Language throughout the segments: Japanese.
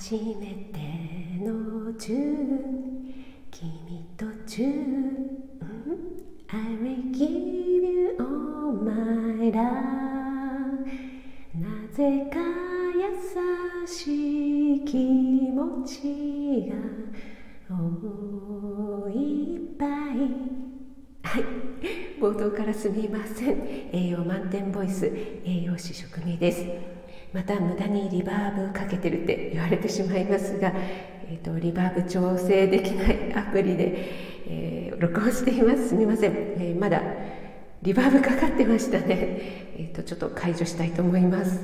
初めてのチュー君とチューン I will give you all my love なぜか優しい気持ちがおいっぱいはい冒頭からすみません栄養満点ボイス栄養士食味ですまた無駄にリバーブかけてるって言われてしまいますが、えーと、リバーブ調整できないアプリで、えー、録音しています。すみません、えー、まだリバーブかかってましたね、えーと、ちょっと解除したいと思います。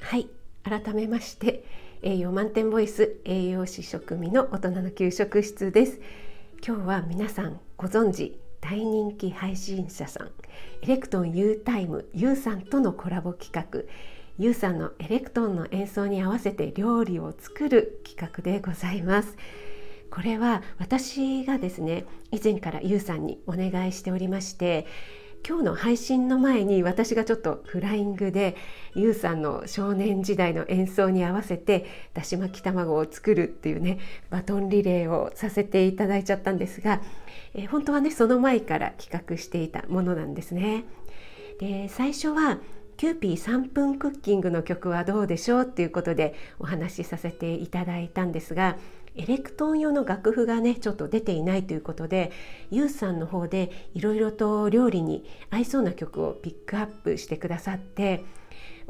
はい。改めまして栄養満点ボイス栄養士食味の大人の給食室です。今日は皆さんご存知大人気配信者さんエレクトン U タイム U さんとのコラボ企画 U さんのエレクトンの演奏に合わせて料理を作る企画でございます。これは私がですね以前から U さんにお願いしておりまして今日の配信の前に私がちょっとフライングでゆうさんの少年時代の演奏に合わせてだし巻き卵を作るっていうねバトンリレーをさせていただいちゃったんですが、えー、本当はねその前から企画していたものなんですね。で最初はキューピー3分クッキングの曲はどうでしょうっていうことでお話しさせていただいたんですがエレクトーン用の楽譜がねちょっと出ていないということでゆうさんの方でいろいろと料理に合いそうな曲をピックアップしてくださって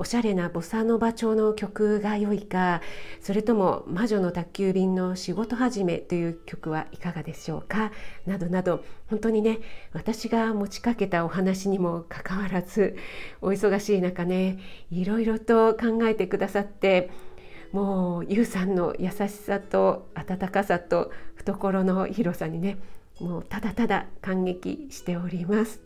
おしゃれなボサノバ調の曲が良いかそれとも「魔女の宅急便の仕事始め」という曲はいかがでしょうかなどなど本当にね私が持ちかけたお話にもかかわらずお忙しい中ねいろいろと考えてくださってもうゆうさんの優しさと温かさと懐の広さにねもうただただ感激しております。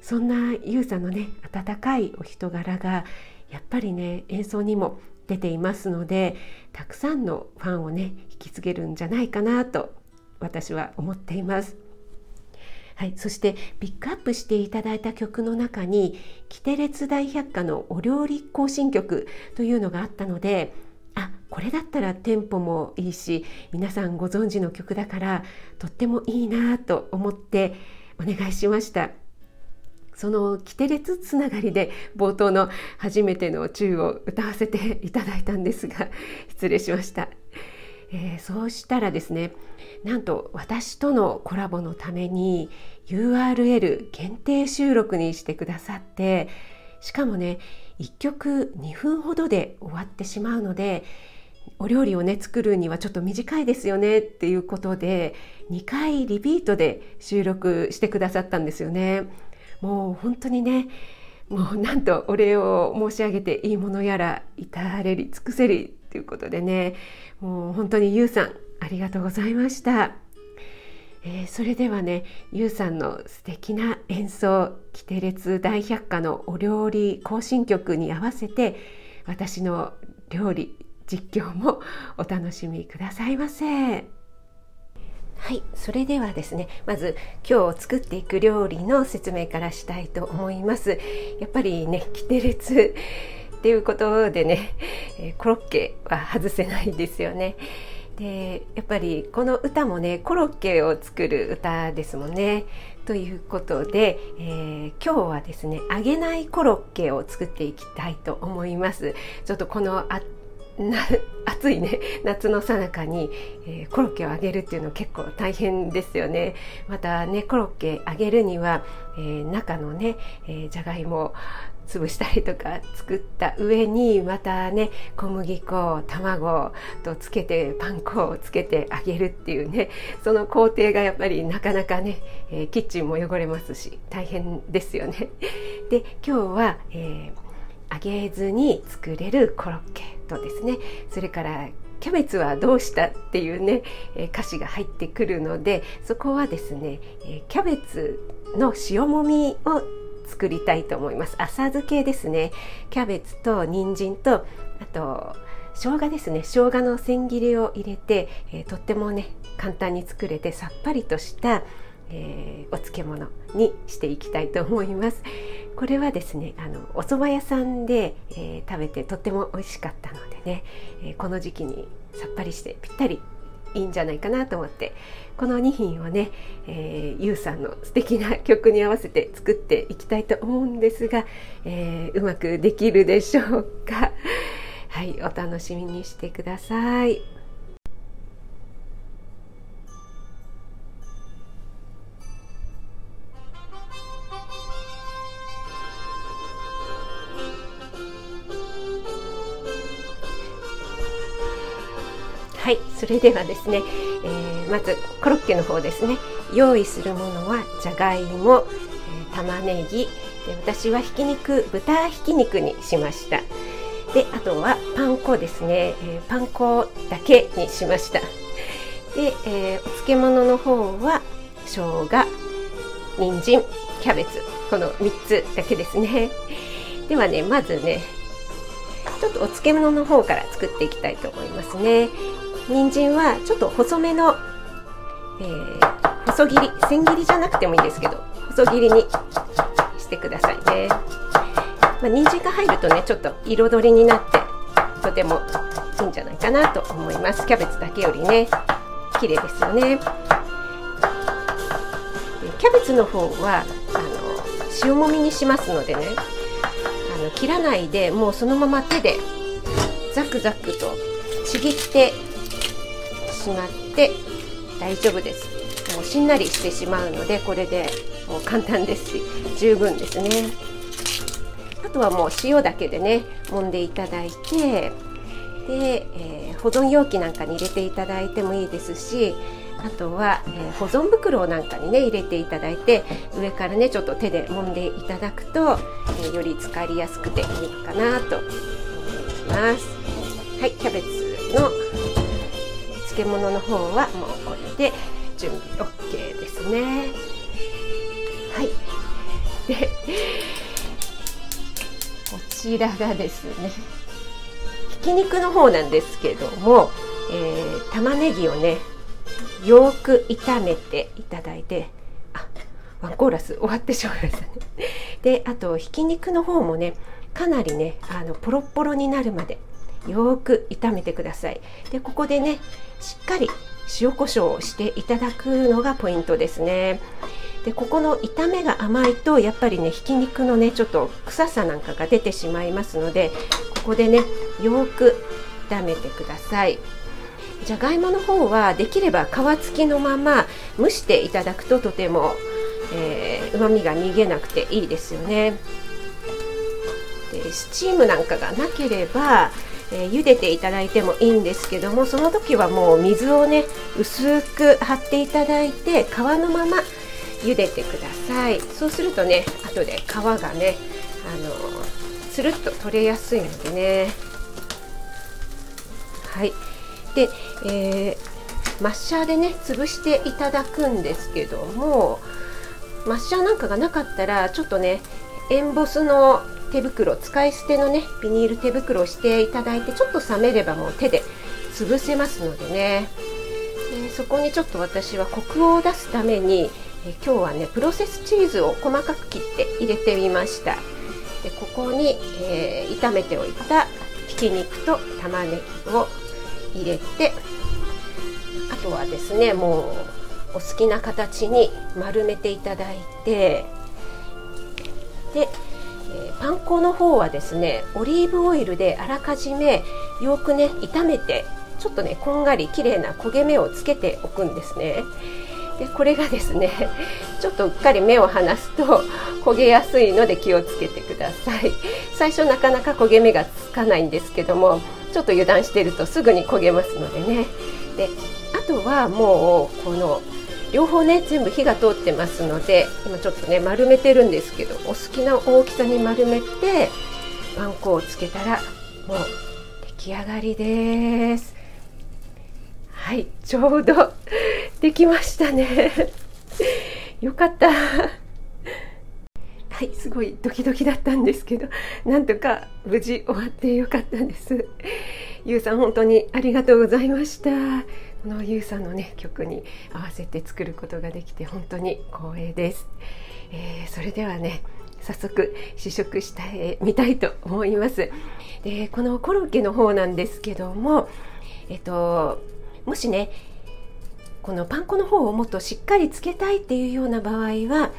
そんなゆうさんのね温かいお人柄がやっぱりね演奏にも出ていますのでたくさんのファンをね引き継げるんじゃないかなと私は思っています。はい、そしてピックアップしていただいた曲の中に「キテレツ大百科のお料理行進曲」というのがあったのでこれだったらテンポもいいし皆さんご存知の曲だからとってもいいなと思ってお願いしました。そのキテレツつながりで冒頭の初めての宙を歌わせていただいたんですが失礼しました、えー、そうしたらですねなんと私とのコラボのために URL 限定収録にしてくださってしかもね1曲2分ほどで終わってしまうのでお料理をね作るにはちょっと短いですよねっていうことで2回リピートで収録してくださったんですよね。もう本当にねもうなんとお礼を申し上げていいものやら至れり尽くせりということでねもう本当にゆうさんありがとうございました。えー、それではねゆうさんの素敵な演奏「キテレツ大百科」のお料理行進曲に合わせて私の料理実況も お楽しみくださいませ。はい、それではですねまず今日作っていく料理の説明からしたいと思います。やっぱりねキテレツ っていうことでね、えコロッケは外せないですよね。でやっぱりこの歌もねコロッケを作る歌ですもんね。ということで、えー、今日はですね揚げないコロッケを作っていきたいと思います。ちょっとこの 暑いね 夏の最中に、えー、コロッケを揚げるっていうの結構大変ですよねまたねコロッケ揚げるには、えー、中のね、じゃがいも潰したりとか作った上にまたね小麦粉卵とつけてパン粉をつけてあげるっていうねその工程がやっぱりなかなかね、えー、キッチンも汚れますし大変ですよね。で今日は、えー、揚げずに作れるコロッケとですね。それからキャベツはどうしたっていうね、え、歌詞が入ってくるのでそこはですね、えキャベツの塩もみを作りたいと思います。浅漬けですね。キャベツと人参とあと生姜ですね。生姜の千切りを入れて、えー、とってもね簡単に作れてさっぱりとしたえー、お漬物にしていきたいと思います。これはですねあのお蕎麦屋さんで、えー、食べてとっても美味しかったのでね、えー、この時期にさっぱりしてぴったりいいんじゃないかなと思ってこの2品をね、えー、ゆうさんの素敵な曲に合わせて作っていきたいと思うんですが、えー、うまくできるでしょうかはいお楽しみにしてください。はいそれではですね、えー、まずコロッケの方ですね。用意するものはじゃがいも、えー、玉ねぎで私はひき肉豚ひき肉にしました。であとはパン粉ですね、えー、パン粉だけにしました。で、えー、お漬物の方は生姜人参キャベツ。この3つだけですね。ではねまずねちょっとお漬物の方から作っていきたいと思いますね。人参はちょっと細めの、えー、細切り千切りじゃなくてもいいですけど細切りにしてくださいね、まあ、人参が入るとねちょっと彩りになってとてもいいんじゃないかなと思います。キャベツだけよりね綺麗ですよね。キャベツの方はあの塩もみにしますのでねあの切らないでもうそのまま手でザクザクとちぎってしまって大丈夫ですもうしんなりしてしまうのでこれでもう簡単ですし十分ですねあとはもう塩だけでね揉んでいただいてで、えー、保存容器なんかに入れていただいてもいいですしあとは、えー、保存袋なんかにね入れていただいて上からねちょっと手で揉んでいただくと、えー、より使いやすくていいのかなと思います。はい、キャベツの漬物の方はもうこれで準備 OK ですね。はい。でこちらがですねひき肉の方なんですけども、えー、玉ねぎをねよく炒めていただいてあワンコーラス終わってしまいましたね。であとひき肉の方もねかなりねあのポロポロになるまでよく炒めてください。でここでねしっかり塩コショウをしていただくのがポイントですね。でここの炒めが甘いとやっぱりねひき肉のねちょっと臭さなんかが出てしまいますのでここでねよく炒めてください。じゃがいもの方はできれば皮付きのまま蒸していただくととてもうまみが逃げなくていいですよね。でスチームなんかがなければえー、茹でていただいてもいいんですけどもその時はもう水をね薄く張っていただいて皮のまま茹でてください。そうするとね後で皮がねあのつるっと取れやすいのでね。はい。で、えー、マッシャーでね潰していただくんですけどもマッシャーなんかがなかったらちょっとねエンボスの手袋使い捨てのねビニール手袋をしていただいてちょっと冷めればもう手で潰せますのでね。でそこにちょっと私はコクを出すためにえ今日はねプロセスチーズを細かく切って入れてみました。でここに、えー、炒めておいたひき肉と玉ねぎを入れてあとはですねもうお好きな形に丸めていただいてでえ、パン粉の方はですねオリーブオイルであらかじめよくね炒めてちょっとねこんがり綺麗な焦げ目をつけておくんですね。でこれがですね ちょっとうっかり目を離すと焦げやすいので気をつけてください。最初なかなか焦げ目がつかないんですけどもちょっと油断してるとすぐに焦げますのでね。であとはもうこの両方ね全部火が通ってますので今ちょっとね丸めてるんですけどお好きな大きさに丸めてパン粉をつけたらもう出来上がりです。はいちょうど できましたね。よかった。はいすごいドキドキだったんですけどなんとか無事終わってよかったです。ゆうさん本当にありがとうございました。このゆうさんのね曲に合わせて作ることができて本当に光栄です、えー、それではね早速試食してみたいと思います。でこのコロッケの方なんですけどもえっともしねこのパン粉の方をもっとしっかりつけたいっていうような場合は、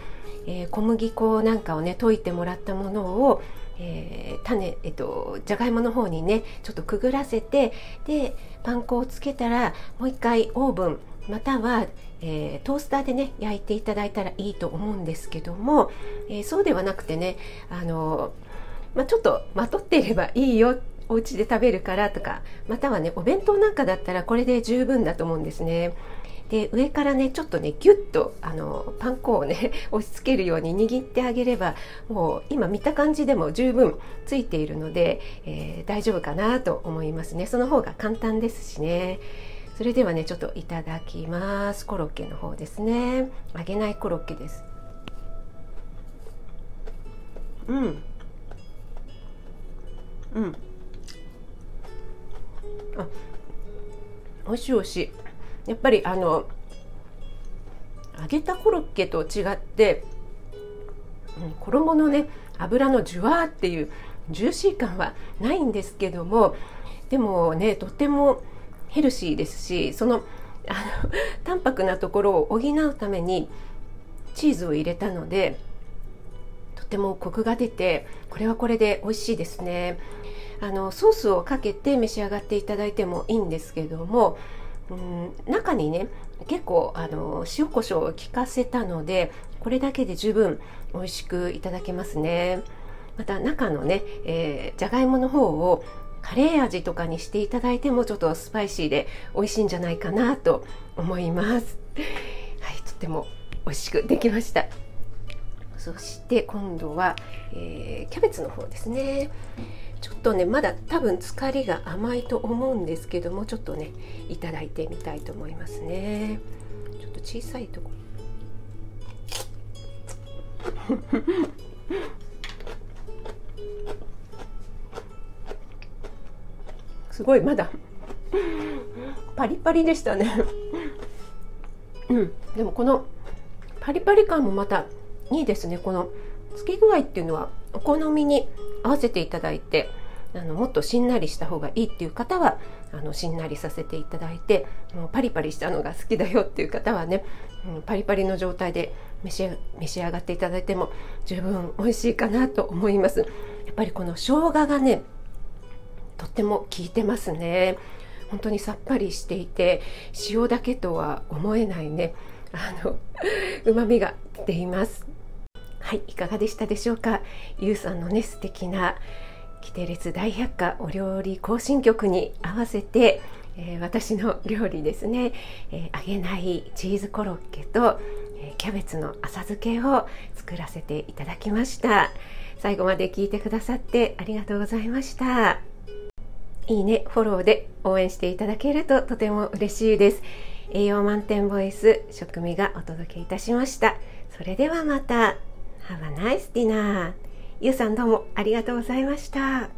えー、小麦粉なんかをね溶いてもらったものをえー、種、えっと、じゃがいもの方にねちょっとくぐらせてでパン粉をつけたらもう一回オーブンまたは、えー、トースターでね焼いていただいたらいいと思うんですけども、えー、そうではなくてねあの、まあ、ちょっとまとっていればいいよお家で食べるからとかまたはねお弁当なんかだったらこれで十分だと思うんですね。で上からねちょっとねギュッとあのパン粉をね 押し付けるように握ってあげればもう今見た感じでも十分ついているので、えー、大丈夫かなと思いますね。その方が簡単ですしね。それではねちょっといただきます。コロッケの方ですね。揚げないコロッケです。うん。うん。あ美味しい美味しいやっぱりあの揚げたコロッケと違って、うん、衣のね油のジュワーっていうジューシー感はないんですけどもでもねとってもヘルシーですしそのあの淡白なところを補うためにチーズを入れたのでとてもコクが出てこれはこれで美味しいですね。あのソースをかけて召し上がっていただいてもいいんですけどもうん。中にね結構あの塩コショウを効かせたのでこれだけで十分美味しくいただけますね。また中のね、えー、じゃがいもの方をカレー味とかにしていただいてもちょっとスパイシーで美味しいんじゃないかなと思います。はいとっても美味しくできました。そして今度は、えー、キャベツの方ですね。ちょっとねまだ多分浸かりが甘いと思うんですけどもちょっとねいただいてみたいと思いますね。ちょっと小さいとこ。すごいまだ。パリパリでしたね。うん。でもこのパリパリ感もまたいいですね。このつき具合っていうのはお好みに合わせていただいてあのもっとしんなりした方がいいっていう方はあのしんなりさせていただいてもうパリパリしたのが好きだよっていう方はね、うん、パリパリの状態で召し召し上がっていただいても十分美味しいかなと思います。やっぱりこの生姜がねとっても効いてますね。本当にさっぱりしていて塩だけとは思えないねあの 旨味が出ています。はいいかがでしたでしょうか？ゆうさんのね素敵なキテレツ大百科お料理行進曲に合わせて、えー、私の料理ですね、えー、揚げないチーズコロッケと、えー、キャベツの浅漬けを作らせていただきました。最後まで聞いてくださってありがとうございました。いいねフォローで応援していただけるととても嬉しいです。栄養満点ボイス食味がお届けいたしました。それではまた。Have a nice dinner! ゆうさんどうもありがとうございました。